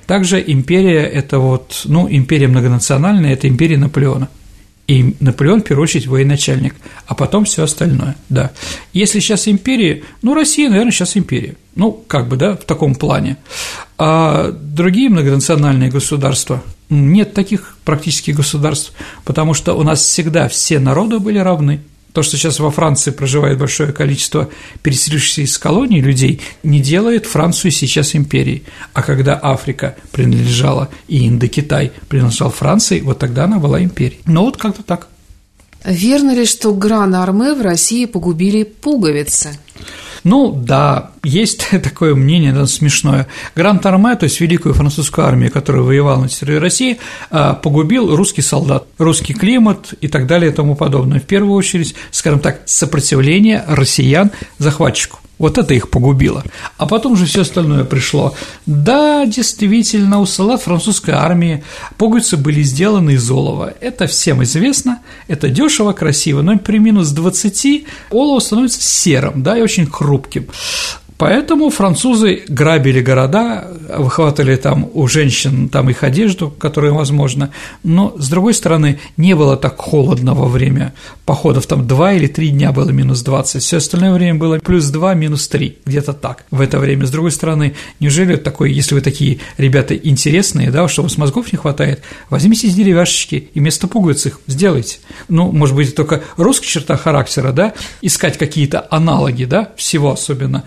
Также империя – это вот, ну, империя многонациональная – это империя Наполеона. И Наполеон, в первую очередь, военачальник, а потом все остальное, да. Если сейчас империя, ну, Россия, наверное, сейчас империя, ну, как бы, да, в таком плане. А другие многонациональные государства, нет таких практически государств, потому что у нас всегда все народы были равны. То, что сейчас во Франции проживает большое количество переселившихся из колоний людей, не делает Францию сейчас империей. А когда Африка принадлежала и Индокитай принадлежал Франции, вот тогда она была империей. Ну вот как-то так. Верно ли, что Гран-Арме в России погубили пуговицы? Ну да, есть [LAUGHS] такое мнение, да, смешное. Гранд Арме, то есть Великую французскую армию, которая воевала на территории России, а, погубил русский солдат, русский климат и так далее и тому подобное. В первую очередь, скажем так, сопротивление россиян захватчику. Вот это их погубило. А потом же все остальное пришло. Да, действительно, у солдат французской армии пуговицы были сделаны из олова. Это всем известно, это дешево, красиво, но при минус 20 олово становится серым, да, и очень хрупким. Поэтому французы грабили города, выхватывали там у женщин там их одежду, которая возможно, но, с другой стороны, не было так холодно во время походов, там два или три дня было минус 20, все остальное время было плюс 2, минус 3, где-то так в это время. С другой стороны, неужели такой, если вы такие ребята интересные, да, что у вас мозгов не хватает, возьмите деревяшечки и вместо пуговиц их сделайте. Ну, может быть, только русская черта характера, да, искать какие-то аналоги, да, всего особенно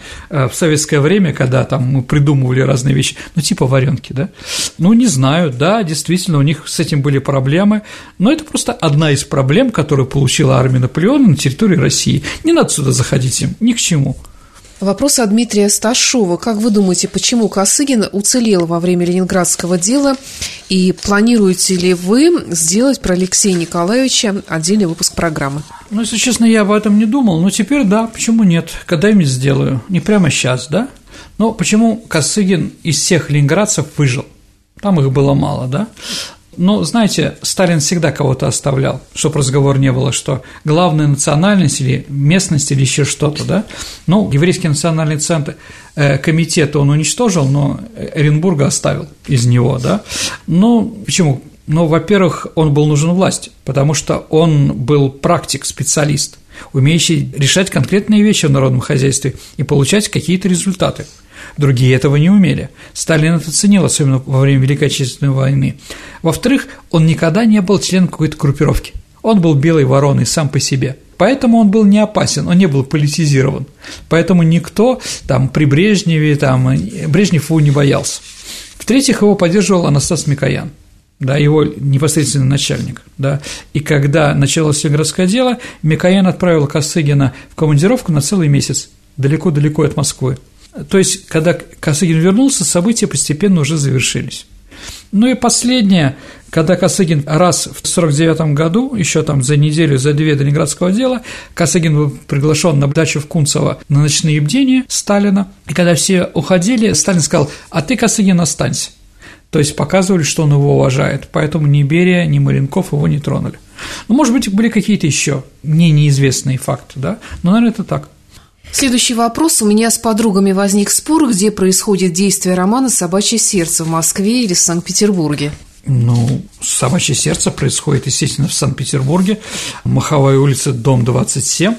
в советское время, когда там мы придумывали разные вещи, ну, типа варенки, да? Ну, не знаю, да, действительно, у них с этим были проблемы, но это просто одна из проблем, которую получила армия Наполеона на территории России. Не надо сюда заходить им, ни к чему. Вопрос от Дмитрия Сташова. Как вы думаете, почему Косыгин уцелел во время Ленинградского дела? И планируете ли вы сделать про Алексея Николаевича отдельный выпуск программы? Ну, если честно, я об этом не думал, но теперь да, почему нет? Когда-нибудь сделаю. Не прямо сейчас, да? Но почему Косыгин из всех ленинградцев выжил? Там их было мало, да? Но, знаете, Сталин всегда кого-то оставлял, чтобы разговор не было, что главная национальность или местность или еще что-то, да? Ну, еврейский национальный центр, э, комитет он уничтожил, но Оренбурга оставил из него, да? Ну, почему? Ну, во-первых, он был нужен власти, потому что он был практик, специалист, умеющий решать конкретные вещи в народном хозяйстве и получать какие-то результаты – Другие этого не умели. Сталин это ценил, особенно во время Великой Отечественной войны. Во-вторых, он никогда не был членом какой-то группировки. Он был белой вороной сам по себе. Поэтому он был не опасен, он не был политизирован. Поэтому никто там при Брежневе, там, Брежнев его не боялся. В-третьих, его поддерживал Анастас Микоян да, его непосредственный начальник, да, и когда началось Ленинградское дело, Микоян отправил Косыгина в командировку на целый месяц, далеко-далеко от Москвы, то есть, когда Косыгин вернулся, события постепенно уже завершились. Ну и последнее, когда Косыгин раз в 1949 году, еще там за неделю, за две до Ленинградского дела, Косыгин был приглашен на дачу в Кунцево на ночные бдения Сталина, и когда все уходили, Сталин сказал, а ты, Косыгин, останься. То есть показывали, что он его уважает, поэтому ни Берия, ни Маренков его не тронули. Ну, может быть, были какие-то еще не неизвестные факты, да, но, наверное, это так. Следующий вопрос. У меня с подругами возник спор, где происходит действие романа «Собачье сердце» в Москве или в Санкт-Петербурге. Ну, «Собачье сердце» происходит, естественно, в Санкт-Петербурге, Маховая улица, дом 27.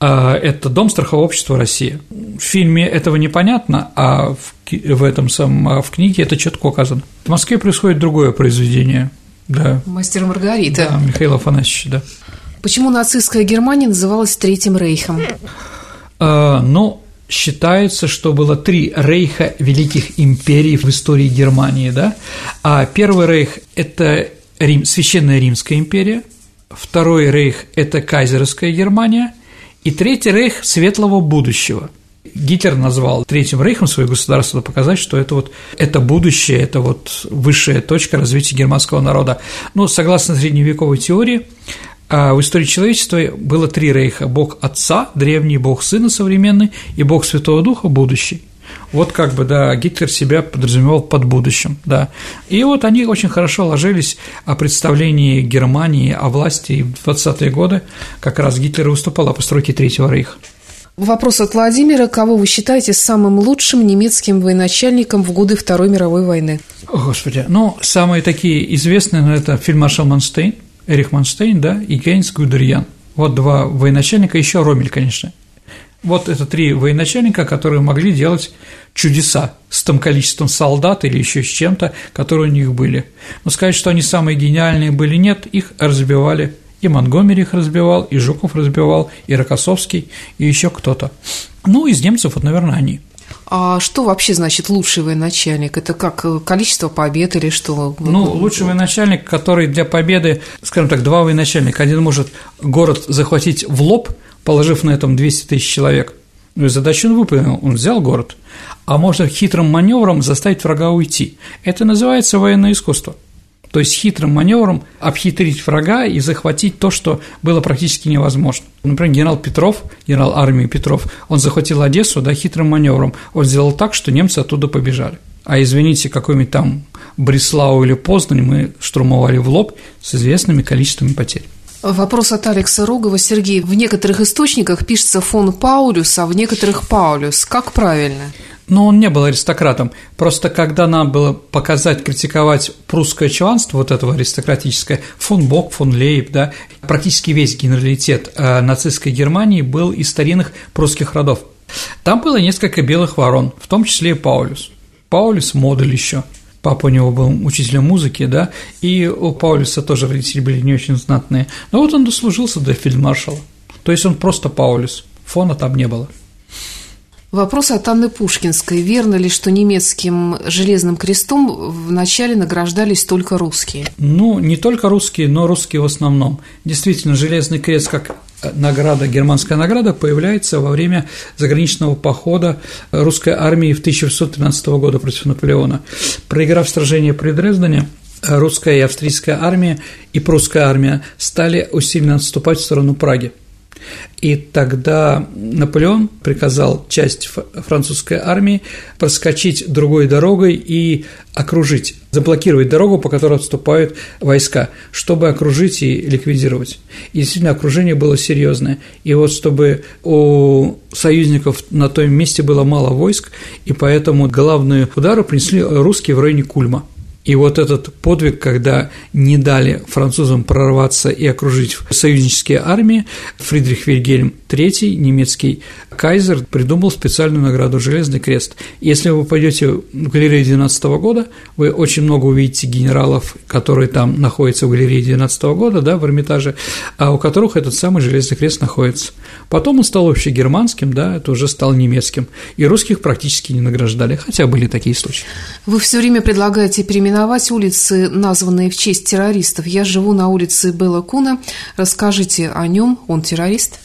А, это дом страхового общества России. В фильме этого непонятно, а в, в этом самом, а в книге это четко указано. В Москве происходит другое произведение. Да. Мастер Маргарита. Да, Михаил Афанасьевич, да. Почему нацистская Германия называлась Третьим Рейхом? Э, но считается, что было три рейха великих империй в истории Германии, да? А первый рейх – это Рим, Священная Римская империя, второй рейх – это Кайзеровская Германия, и третий рейх светлого будущего. Гитлер назвал третьим рейхом свое государство, показать, что это вот это будущее, это вот высшая точка развития германского народа. Ну, согласно средневековой теории, в истории человечества было три рейха – Бог Отца, древний, Бог Сына современный и Бог Святого Духа будущий. Вот как бы, да, Гитлер себя подразумевал под будущим, да. И вот они очень хорошо ложились о представлении Германии, о власти, в 20-е годы как раз Гитлер выступал о постройке Третьего Рейха. Вопрос от Владимира. Кого вы считаете самым лучшим немецким военачальником в годы Второй мировой войны? О, Господи, ну, самые такие известные, ну, это фельдмаршал Манштейн – Эрих Манштейн, да, и Гейнс Гудерьян. Вот два военачальника, еще Ромель, конечно. Вот это три военачальника, которые могли делать чудеса с тем количеством солдат или еще с чем-то, которые у них были. Но сказать, что они самые гениальные были, нет, их разбивали. И Монгомери их разбивал, и Жуков разбивал, и Рокоссовский, и еще кто-то. Ну, из немцев, вот, наверное, они. А что вообще значит лучший военачальник? Это как э, количество побед или что? Ну, лучший военачальник, который для победы, скажем так, два военачальника. Один может город захватить в лоб, положив на этом 200 тысяч человек. Ну и задачу он выполнил, он взял город. А можно хитрым маневром заставить врага уйти. Это называется военное искусство. То есть хитрым маневром обхитрить врага и захватить то, что было практически невозможно. Например, генерал Петров, генерал армии Петров, он захватил Одессу, да, хитрым маневром. Он сделал так, что немцы оттуда побежали. А извините, какой-нибудь там Бреслау или Познань мы штурмовали в лоб с известными количествами потерь. Вопрос от Алекса Рогова. Сергей, в некоторых источниках пишется фон Паулюс, а в некоторых Паулюс. Как правильно? Но он не был аристократом. Просто когда нам было показать, критиковать прусское чванство, вот этого аристократическое, фон Бок, фон Лейб, да, практически весь генералитет э, нацистской Германии был из старинных прусских родов. Там было несколько белых ворон, в том числе и Паулюс. Паулюс – модель еще – Папа у него был учителем музыки, да, и у Паулюса тоже родители были не очень знатные. Но вот он дослужился до фельдмаршала. То есть он просто Паулюс, фона там не было. Вопрос от Анны Пушкинской. Верно ли, что немецким железным крестом вначале награждались только русские? Ну, не только русские, но русские в основном. Действительно, железный крест как награда, германская награда появляется во время заграничного похода русской армии в 1613 года против Наполеона. Проиграв сражение при Дрездене, русская и австрийская армия и прусская армия стали усиленно отступать в сторону Праги. И тогда Наполеон приказал часть французской армии проскочить другой дорогой и окружить, заблокировать дорогу, по которой отступают войска, чтобы окружить и ликвидировать. И действительно, окружение было серьезное. И вот чтобы у союзников на том месте было мало войск, и поэтому главные удары принесли русские в районе Кульма – и вот этот подвиг, когда не дали французам прорваться и окружить союзнические армии, Фридрих Вильгельм III, немецкий кайзер, придумал специальную награду «Железный крест». Если вы пойдете в галерею 12 года, вы очень много увидите генералов, которые там находятся в галерее 12 года, да, в Эрмитаже, а у которых этот самый «Железный крест» находится. Потом он стал общегерманским, да, это уже стал немецким, и русских практически не награждали, хотя были такие случаи. Вы все время предлагаете переименовать улицы, названные в честь террористов. Я живу на улице Белла Куна. Расскажите о нем, он террорист?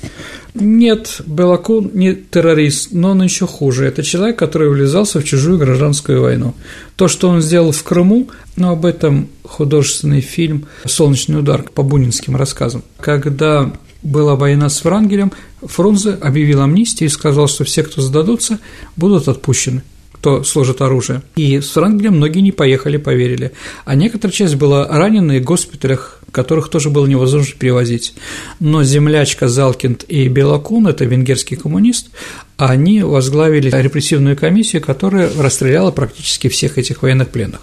Нет, Белакун не террорист, но он еще хуже. Это человек, который влезался в чужую гражданскую войну. То, что он сделал в Крыму, но об этом художественный фильм «Солнечный удар» по бунинским рассказам. Когда была война с Врангелем, Фрунзе объявил амнистию и сказал, что все, кто сдадутся, будут отпущены кто сложит оружие. И с Врангелем многие не поехали, поверили. А некоторая часть была ранена в госпиталях, которых тоже было невозможно перевозить. Но землячка Залкинд и Белокун, это венгерский коммунист, они возглавили репрессивную комиссию, которая расстреляла практически всех этих военных пленных.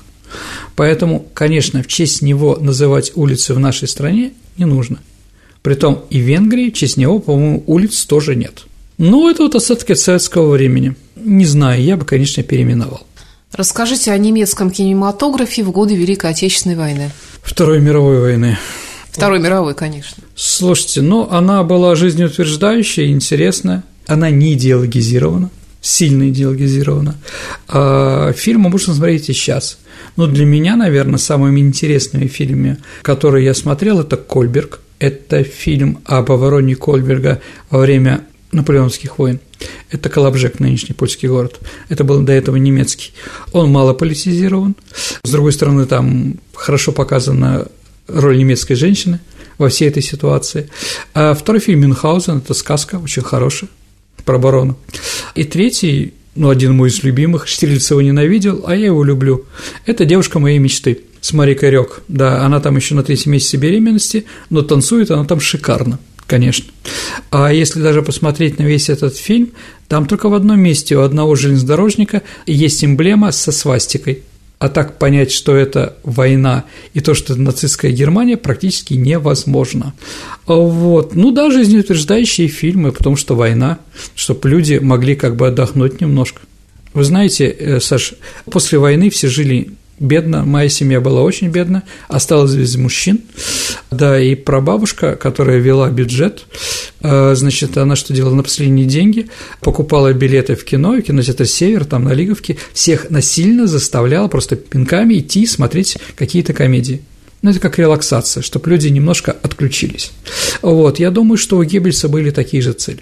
Поэтому, конечно, в честь него называть улицы в нашей стране не нужно. Притом и в Венгрии в честь него, по-моему, улиц тоже нет. Ну, это вот остатки советского времени. Не знаю, я бы, конечно, переименовал. Расскажите о немецком кинематографе в годы Великой Отечественной войны. Второй мировой войны. Второй мировой, конечно. Слушайте, ну, она была жизнеутверждающая, интересная, она не идеологизирована, сильно идеологизирована. А фильм можно смотреть и сейчас. Но для меня, наверное, самыми интересными фильмами, которые я смотрел, это «Кольберг», это фильм об обороне Кольберга во время наполеонских войн. Это Колобжек, нынешний польский город. Это был до этого немецкий. Он мало политизирован. С другой стороны, там хорошо показана роль немецкой женщины во всей этой ситуации. А второй фильм «Мюнхгаузен» – это сказка, очень хорошая, про оборону. И третий, ну, один мой из любимых, Штирлиц его ненавидел, а я его люблю. Это «Девушка моей мечты» с Марикой Рёк. Да, она там еще на третьем месяце беременности, но танцует она там шикарно конечно. А если даже посмотреть на весь этот фильм, там только в одном месте у одного железнодорожника есть эмблема со свастикой, а так понять, что это война и то, что это нацистская Германия, практически невозможно. Вот. Ну да, жизнеутверждающие фильмы, потому что война, чтобы люди могли как бы отдохнуть немножко. Вы знаете, э, Саш, после войны все жили бедно, моя семья была очень бедна, осталась без мужчин, да, и прабабушка, которая вела бюджет, э, значит, она что делала на последние деньги, покупала билеты в кино, в кинотеатр «Север», там на Лиговке, всех насильно заставляла просто пинками идти смотреть какие-то комедии. Ну, это как релаксация, чтобы люди немножко отключились. Вот, я думаю, что у Геббельса были такие же цели.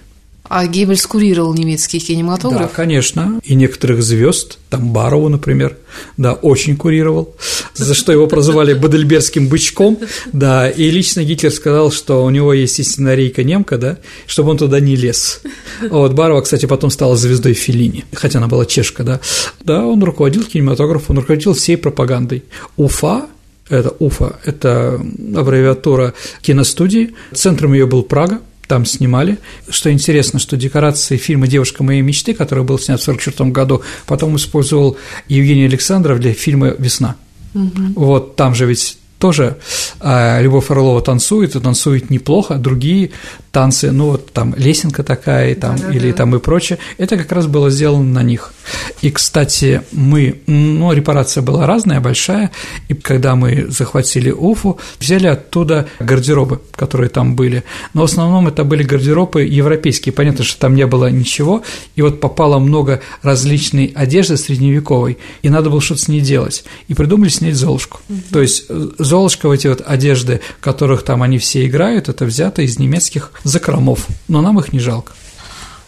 А Геббельс курировал немецкий кинематограф? Да, конечно. И некоторых звезд, там Барову, например, да, очень курировал, за что его прозвали Бадельбергским бычком, да, и лично Гитлер сказал, что у него есть и сценарийка немка, да, чтобы он туда не лез. Вот, Барова, кстати, потом стала звездой Филини, хотя она была чешка, да. Да, он руководил кинематографом, он руководил всей пропагандой. Уфа это Уфа, это аббревиатура киностудии. Центром ее был Прага, там снимали. Что интересно, что декорации фильма «Девушка моей мечты», который был снят в 1944 году, потом использовал Евгений Александров для фильма «Весна». Угу. Вот там же ведь тоже э, Любовь Орлова танцует, и танцует неплохо, другие танцы, ну вот там лесенка такая, и там, да, или да. там и прочее, это как раз было сделано на них. И, кстати, мы, ну, репарация была разная, большая, и когда мы захватили Уфу, взяли оттуда гардеробы, которые там были, но в основном это были гардеробы европейские, понятно, что там не было ничего, и вот попало много различной одежды средневековой, и надо было что-то с ней делать, и придумали снять Золушку. Угу. То есть Золушка, вот эти вот одежды, в которых там они все играют, это взято из немецких закромов, но нам их не жалко.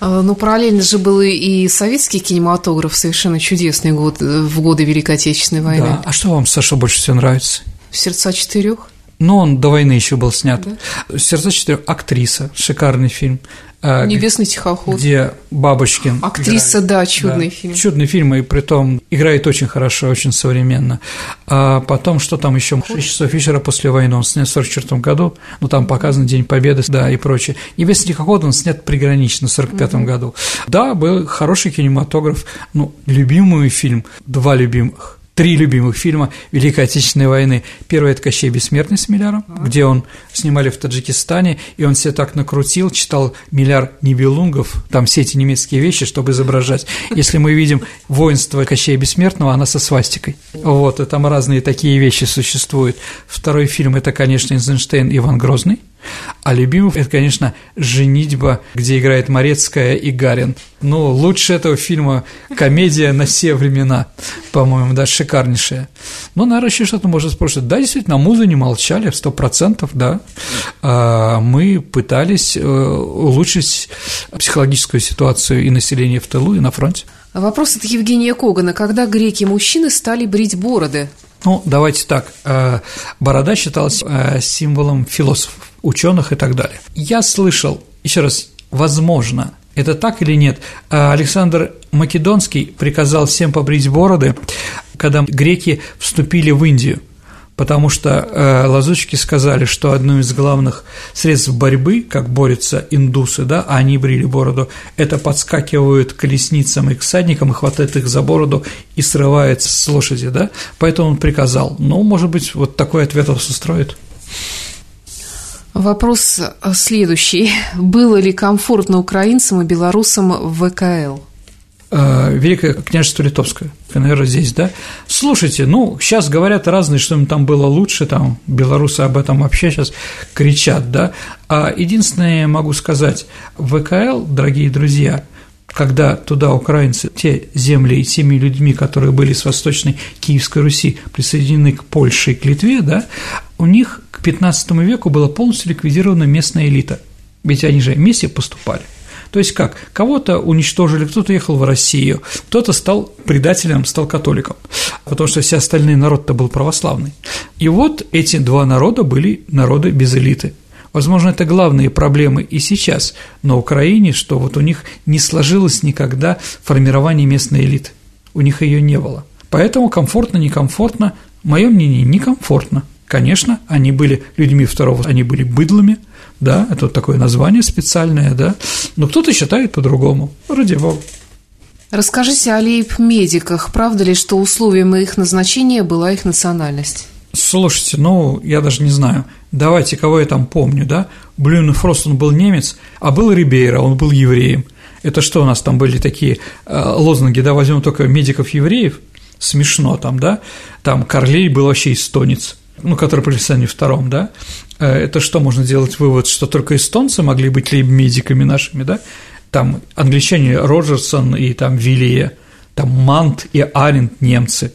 А, ну, параллельно же был и советский кинематограф, совершенно чудесный год, в годы Великой Отечественной войны. Да. А что вам, Саша, больше всего нравится? «Сердца четырех». Ну, он до войны еще был снят. Да? «Сердца четырех» – актриса, шикарный фильм. А, Небесный тихоход. Где Бабочкин. Актриса, играет. да, чудный да. фильм. Чудный фильм, и при том играет очень хорошо, очень современно. А потом, что там еще? «Шесть часов вечера после войны», он снят в 44 году, ну, там показан День Победы, да, и прочее. «Небесный тихоход» он снят пригранично в 45 угу. году. Да, был хороший кинематограф, ну, любимый фильм, два любимых – три любимых фильма Великой Отечественной войны. Первый – это «Кощей Бессмертный» с Милляром, где он снимали в Таджикистане, и он все так накрутил, читал Милляр Нибелунгов, там все эти немецкие вещи, чтобы изображать. Если мы видим воинство Кощея Бессмертного, она со свастикой. Вот, и там разные такие вещи существуют. Второй фильм – это, конечно, Эйзенштейн Иван Грозный. А любимый – это, конечно, «Женитьба», где играет Морецкая и Гарин. Ну, лучше этого фильма комедия на все времена, по-моему, да, шикарнейшая. Ну, наверное, еще что-то можно спросить. Да, действительно, музы не молчали, сто процентов, да. А, мы пытались э, улучшить психологическую ситуацию и населения в тылу, и на фронте. Вопрос от Евгения Когана. Когда греки-мужчины стали брить бороды? Ну, давайте так. Э, борода считалась э, символом философов, ученых и так далее. Я слышал, еще раз, возможно, это так или нет? Э, Александр Македонский приказал всем побрить бороды, когда греки вступили в Индию – потому что э, лазутчики сказали, что одно из главных средств борьбы, как борются индусы, да, а они брили бороду, это подскакивают к колесницам и к всадникам и хватает их за бороду и срывает с лошади, да, поэтому он приказал. Ну, может быть, вот такой ответ вас устроит. Вопрос следующий. [LAUGHS] Было ли комфортно украинцам и белорусам в ВКЛ? Э, Великое княжество Литовское, наверное, здесь, да? Слушайте, ну, сейчас говорят разные, что им там было лучше, там, белорусы об этом вообще сейчас кричат, да? А единственное, могу сказать, ВКЛ, дорогие друзья, когда туда украинцы, те земли и теми людьми, которые были с Восточной Киевской Руси, присоединены к Польше и к Литве, да, у них к 15 веку была полностью ликвидирована местная элита. Ведь они же вместе поступали. То есть как? Кого-то уничтожили, кто-то ехал в Россию, кто-то стал предателем, стал католиком, потому что все остальные народ-то был православный. И вот эти два народа были народы без элиты. Возможно, это главные проблемы и сейчас на Украине, что вот у них не сложилось никогда формирование местной элиты. У них ее не было. Поэтому комфортно, некомфортно, мое мнение, некомфортно. Конечно, они были людьми второго, они были быдлами – да, это вот такое название специальное, да, но кто-то считает по-другому, ради бога. Расскажите о лейб-медиках. Правда ли, что условием их назначения была их национальность? Слушайте, ну, я даже не знаю. Давайте, кого я там помню, да? Блюн Фрост, он был немец, а был Рибейра, он был евреем. Это что у нас там были такие э, лозунги, да, возьмем только медиков-евреев? Смешно там, да? Там Карлей был вообще эстонец, ну, который при Александре втором, да? Э, это что, можно делать вывод, что только эстонцы могли быть лейб-медиками нашими, да? Там англичане Роджерсон и там Виллия, там Мант и Аренд немцы,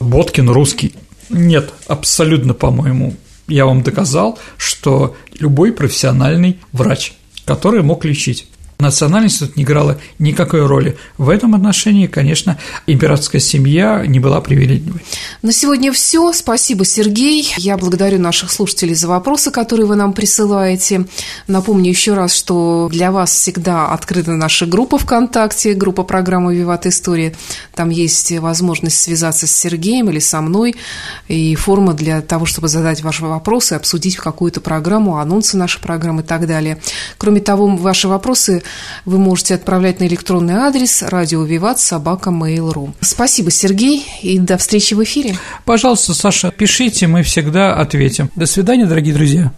Боткин русский. Нет, абсолютно, по-моему, я вам доказал, что любой профессиональный врач, который мог лечить национальность тут не играла никакой роли. В этом отношении, конечно, императорская семья не была привередливой. На сегодня все. Спасибо, Сергей. Я благодарю наших слушателей за вопросы, которые вы нам присылаете. Напомню еще раз, что для вас всегда открыта наша группа ВКонтакте, группа программы «Виват История». Там есть возможность связаться с Сергеем или со мной, и форма для того, чтобы задать ваши вопросы, обсудить какую-то программу, анонсы нашей программы и так далее. Кроме того, ваши вопросы вы можете отправлять на электронный адрес радио Виват собака Mail.ru. Спасибо, Сергей, и до встречи в эфире. Пожалуйста, Саша, пишите, мы всегда ответим. До свидания, дорогие друзья.